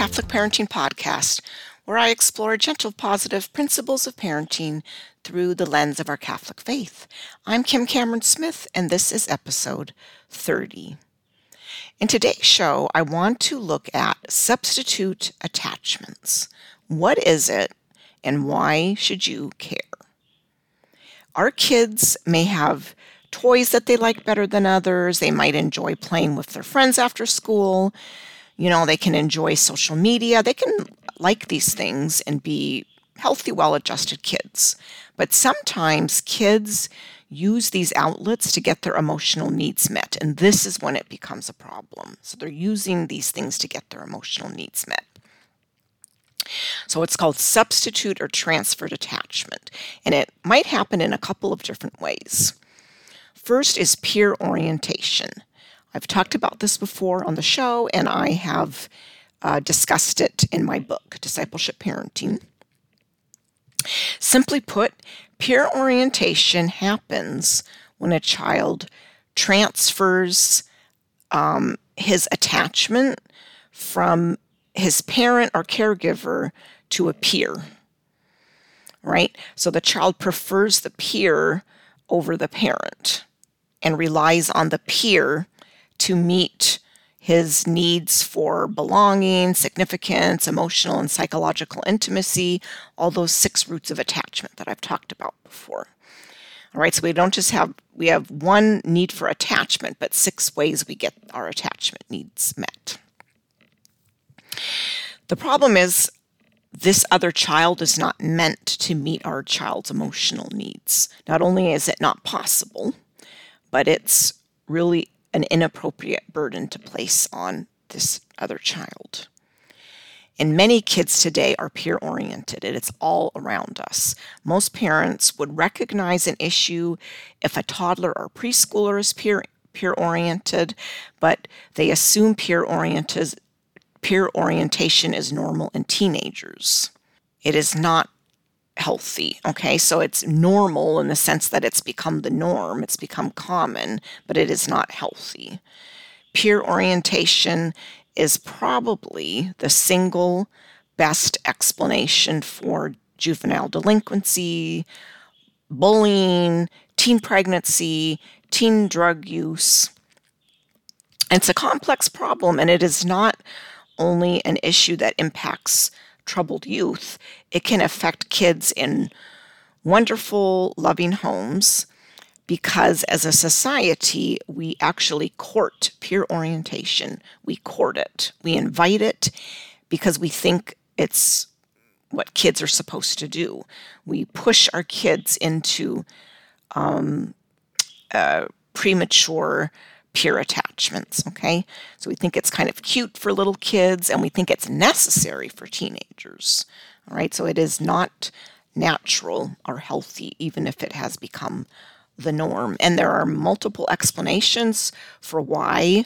Catholic Parenting Podcast, where I explore gentle, positive principles of parenting through the lens of our Catholic faith. I'm Kim Cameron Smith, and this is episode 30. In today's show, I want to look at substitute attachments. What is it, and why should you care? Our kids may have toys that they like better than others. They might enjoy playing with their friends after school. You know, they can enjoy social media. They can like these things and be healthy, well adjusted kids. But sometimes kids use these outlets to get their emotional needs met. And this is when it becomes a problem. So they're using these things to get their emotional needs met. So it's called substitute or transferred attachment. And it might happen in a couple of different ways. First is peer orientation. I've talked about this before on the show, and I have uh, discussed it in my book, Discipleship Parenting. Simply put, peer orientation happens when a child transfers um, his attachment from his parent or caregiver to a peer. Right? So the child prefers the peer over the parent and relies on the peer to meet his needs for belonging, significance, emotional and psychological intimacy, all those six roots of attachment that I've talked about before. All right, so we don't just have we have one need for attachment, but six ways we get our attachment needs met. The problem is this other child is not meant to meet our child's emotional needs. Not only is it not possible, but it's really an inappropriate burden to place on this other child. And many kids today are peer oriented, and it's all around us. Most parents would recognize an issue if a toddler or preschooler is peer peer oriented, but they assume peer oriented peer orientation is normal in teenagers. It is not healthy. Okay, so it's normal in the sense that it's become the norm, it's become common, but it is not healthy. Peer orientation is probably the single best explanation for juvenile delinquency, bullying, teen pregnancy, teen drug use. It's a complex problem, and it is not only an issue that impacts troubled youth, it can affect kids in wonderful, loving homes because as a society, we actually court peer orientation. We court it, we invite it because we think it's what kids are supposed to do. We push our kids into um, uh, premature peer attachments. Okay. So we think it's kind of cute for little kids and we think it's necessary for teenagers. All right. So it is not natural or healthy, even if it has become the norm. And there are multiple explanations for why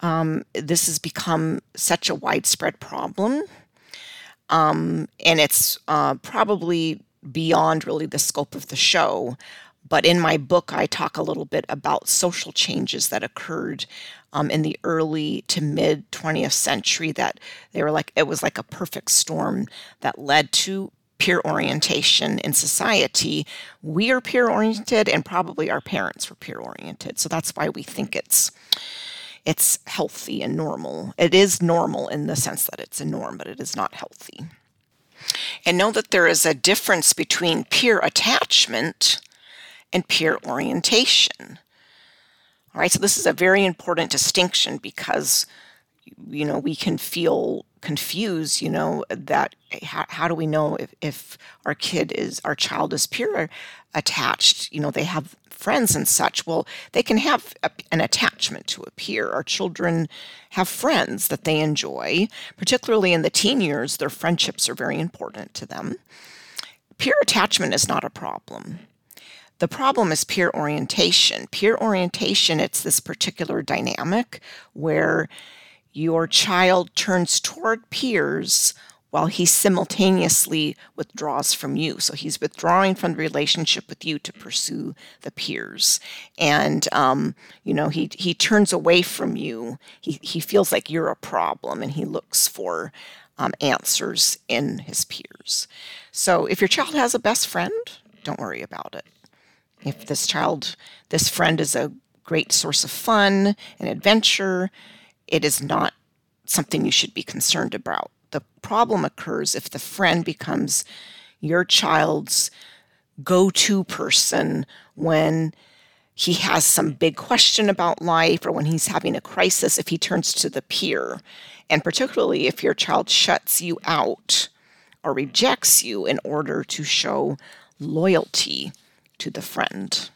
um, this has become such a widespread problem. Um, and it's uh, probably beyond really the scope of the show. But in my book, I talk a little bit about social changes that occurred um, in the early to mid 20th century that they were like, it was like a perfect storm that led to peer orientation in society. We are peer oriented, and probably our parents were peer oriented. So that's why we think it's it's healthy and normal. It is normal in the sense that it's a norm, but it is not healthy. And know that there is a difference between peer attachment and peer orientation. All right, so this is a very important distinction because, you know, we can feel confused, you know, that how, how do we know if, if our kid is, our child is peer attached? You know, they have friends and such. Well, they can have a, an attachment to a peer. Our children have friends that they enjoy, particularly in the teen years, their friendships are very important to them. Peer attachment is not a problem. The problem is peer orientation. Peer orientation, it's this particular dynamic where your child turns toward peers while he simultaneously withdraws from you. So he's withdrawing from the relationship with you to pursue the peers. And, um, you know, he, he turns away from you. He, he feels like you're a problem and he looks for um, answers in his peers. So if your child has a best friend, don't worry about it. If this child, this friend is a great source of fun and adventure, it is not something you should be concerned about the problem occurs if the friend becomes your child's go to person when he has some big question about life or when he's having a crisis, if he turns to the peer. And particularly if your child shuts you out or rejects you in order to show loyalty to the friend.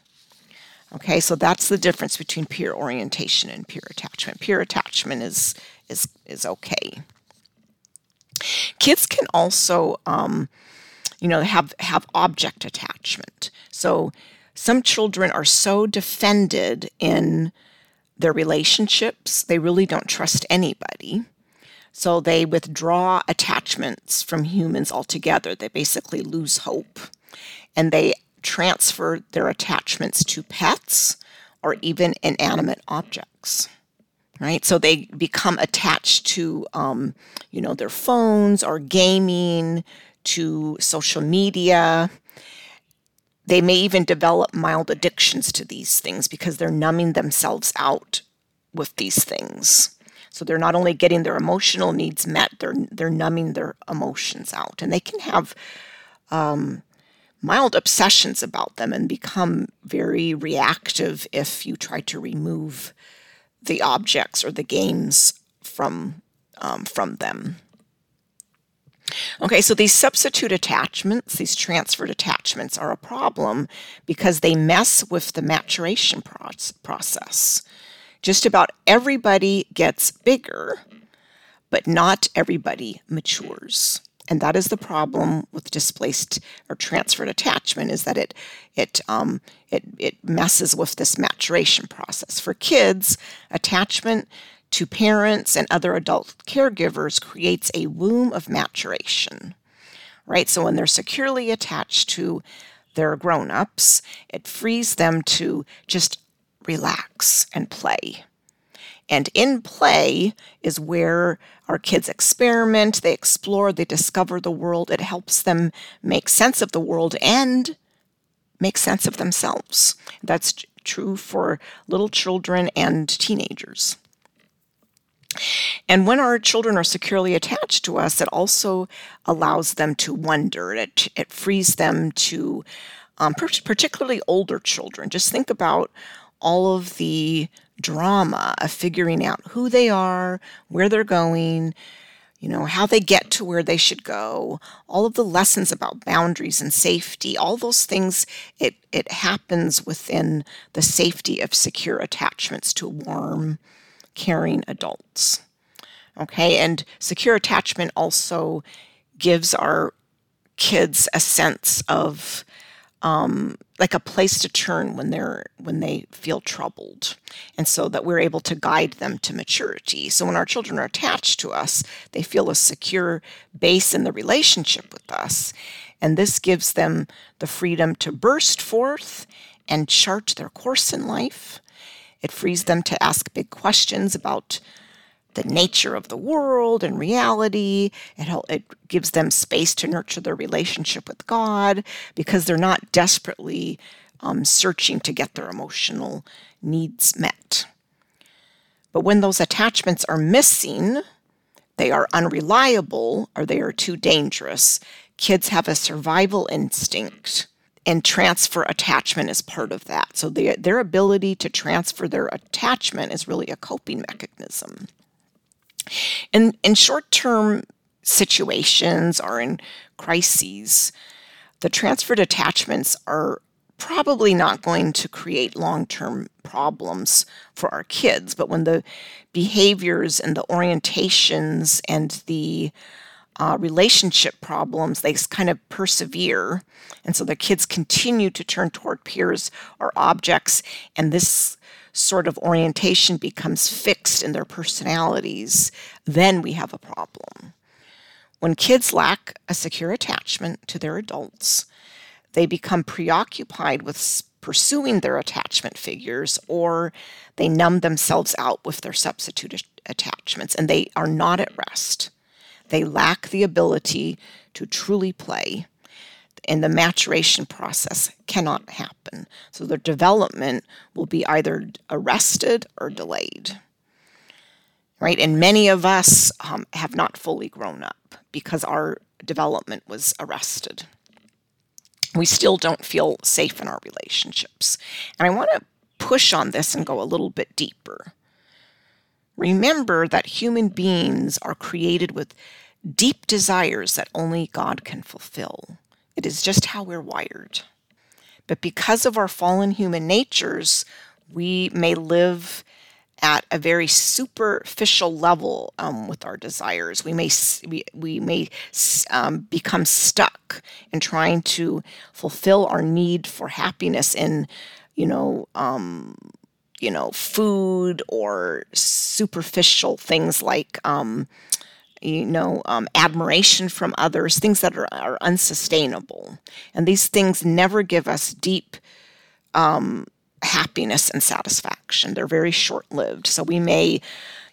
Okay, so that's the difference between peer orientation and peer attachment. Peer attachment is is is okay. Kids can also, um, you know, have have object attachment. So some children are so defended in their relationships, they really don't trust anybody. So they withdraw attachments from humans altogether. They basically lose hope and they transfer their attachments to pets or even inanimate objects right? So they become attached to, um, you know, their phones or gaming, to social media. They may even develop mild addictions to these things because they're numbing themselves out with these things. So they're not only getting their emotional needs met, they're they're numbing their emotions out, and they can have um, mild obsessions about them and become very reactive if you try to remove the objects or the games from um, from them. Okay, so these substitute attachments, these transferred attachments, are a problem because they mess with the maturation process. Just about everybody gets bigger, but not everybody matures and that is the problem with displaced or transferred attachment is that it it um, it it messes with this maturation process. For kids, attachment to parents and other adult caregivers creates a womb of maturation. Right? So when they're securely attached to their grown-ups, it frees them to just relax and play. And in play is where our kids experiment, they explore, they discover the world. It helps them make sense of the world and make sense of themselves. That's true for little children and teenagers. And when our children are securely attached to us, it also allows them to wonder. It, it frees them to, um, particularly older children. Just think about all of the drama of figuring out who they are, where they're going, you know, how they get to where they should go, all of the lessons about boundaries and safety, all those things, it, it happens within the safety of secure attachments to warm, caring adults. Okay, and secure attachment also gives our kids a sense of um, like a place to turn when they're when they feel troubled. And so that we're able to guide them to maturity. So when our children are attached to us they feel a secure base in the relationship with us. And this gives them the freedom to burst forth and chart their course in life. It frees them to ask big questions about the nature of the world and reality. It, it gives them space to nurture their relationship with God because they're not desperately um, searching to get their emotional needs met. But when those attachments are missing, they are unreliable or they are too dangerous, kids have a survival instinct and transfer attachment is part of that. So their, their ability to transfer their attachment is really a coping mechanism. In, in short term situations or in crises, the transferred attachments are probably not going to create long term problems for our kids. But when the behaviors and the orientations and the uh, relationship problems, they kind of persevere. And so the kids continue to turn toward peers or objects. And this sort of orientation becomes fixed in their personalities, then we have a problem. When kids lack a secure attachment to their adults, they become preoccupied with pursuing their attachment figures or they numb themselves out with their substitute attachments and they are not at rest. They lack the ability to truly play and the maturation process cannot happen. So their development will be either arrested or delayed. Right? And many of us um, have not fully grown up because our development was arrested. We still don't feel safe in our relationships. And I want to push on this and go a little bit deeper. Remember that human beings are created with deep desires that only God can fulfill. It is just how we're wired. But because of our fallen human natures, we may live at a very superficial level um, with our desires. We may we, we may um, become stuck in trying to fulfill our need for happiness in, you know, um, you know, food or superficial things like um, you know, um, admiration from others, things that are, are, unsustainable. And these things never give us deep um, happiness and satisfaction. They're very short lived. So we may,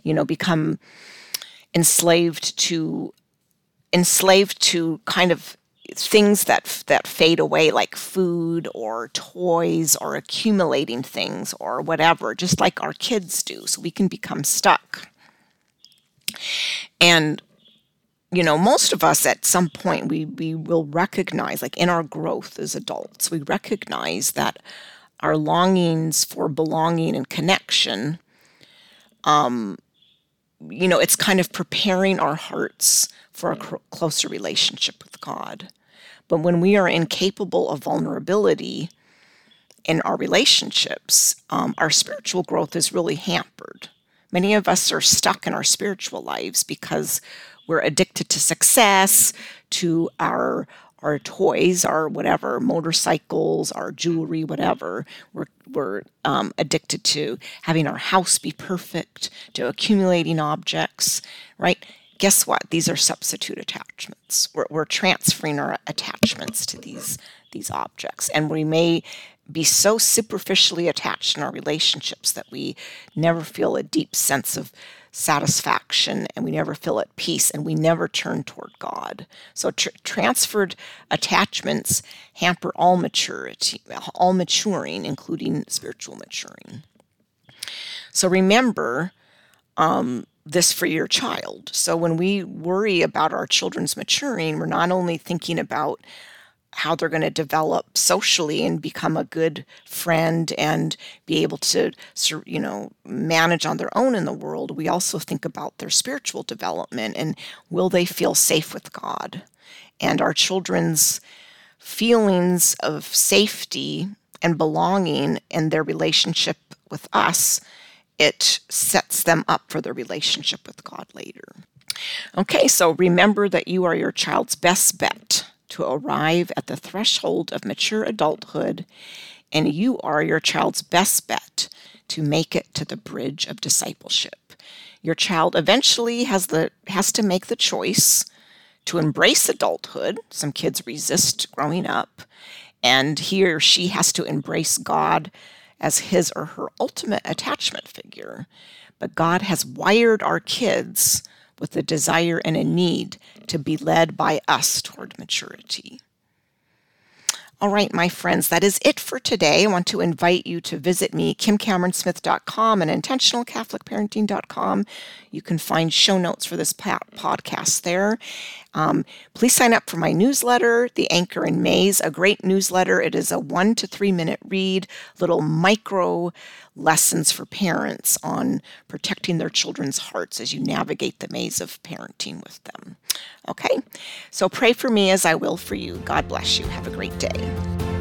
you know, become enslaved to enslaved to kind of things that that fade away like food or toys or accumulating things or whatever just like our kids do so we can become stuck and you know, most of us at some point we we will recognize, like in our growth as adults, we recognize that our longings for belonging and connection, um, you know, it's kind of preparing our hearts for a cr- closer relationship with God. But when we are incapable of vulnerability in our relationships, um, our spiritual growth is really hampered. Many of us are stuck in our spiritual lives because we're addicted to success, to our our toys, our whatever, motorcycles, our jewelry, whatever. We're, we're um, addicted to having our house be perfect, to accumulating objects, right? Guess what? These are substitute attachments. We're, we're transferring our attachments to these these objects, and we may be so superficially attached in our relationships that we never feel a deep sense of satisfaction and we never feel at peace and we never turn toward God. So tr- transferred attachments hamper all maturity, all maturing, including spiritual maturing. So remember um, this for your child. So when we worry about our children's maturing, we're not only thinking about how they're going to develop socially and become a good friend and be able to you know manage on their own in the world we also think about their spiritual development and will they feel safe with god? And our children's feelings of safety and belonging and their relationship with us it sets them up for their relationship with god later. Okay so remember that you are your child's best bet to arrive at the threshold of mature adulthood, and you are your child's best bet to make it to the bridge of discipleship. Your child eventually has the has to make the choice to embrace adulthood. Some kids resist growing up, and he or she has to embrace God as his or her ultimate attachment figure. But God has wired our kids with a desire and a need to be led by us toward maturity. All right, my friends, that is it for today. I want to invite you to visit me, kimcameronsmith.com and intentionalcatholicparenting.com. You can find show notes for this podcast there. Um, please sign up for my newsletter, The Anchor and Maze, a great newsletter. It is a one to three minute read, little micro lessons for parents on protecting their children's hearts as you navigate the maze of parenting with them. Okay, so pray for me as I will for you. God bless you. Have a great day.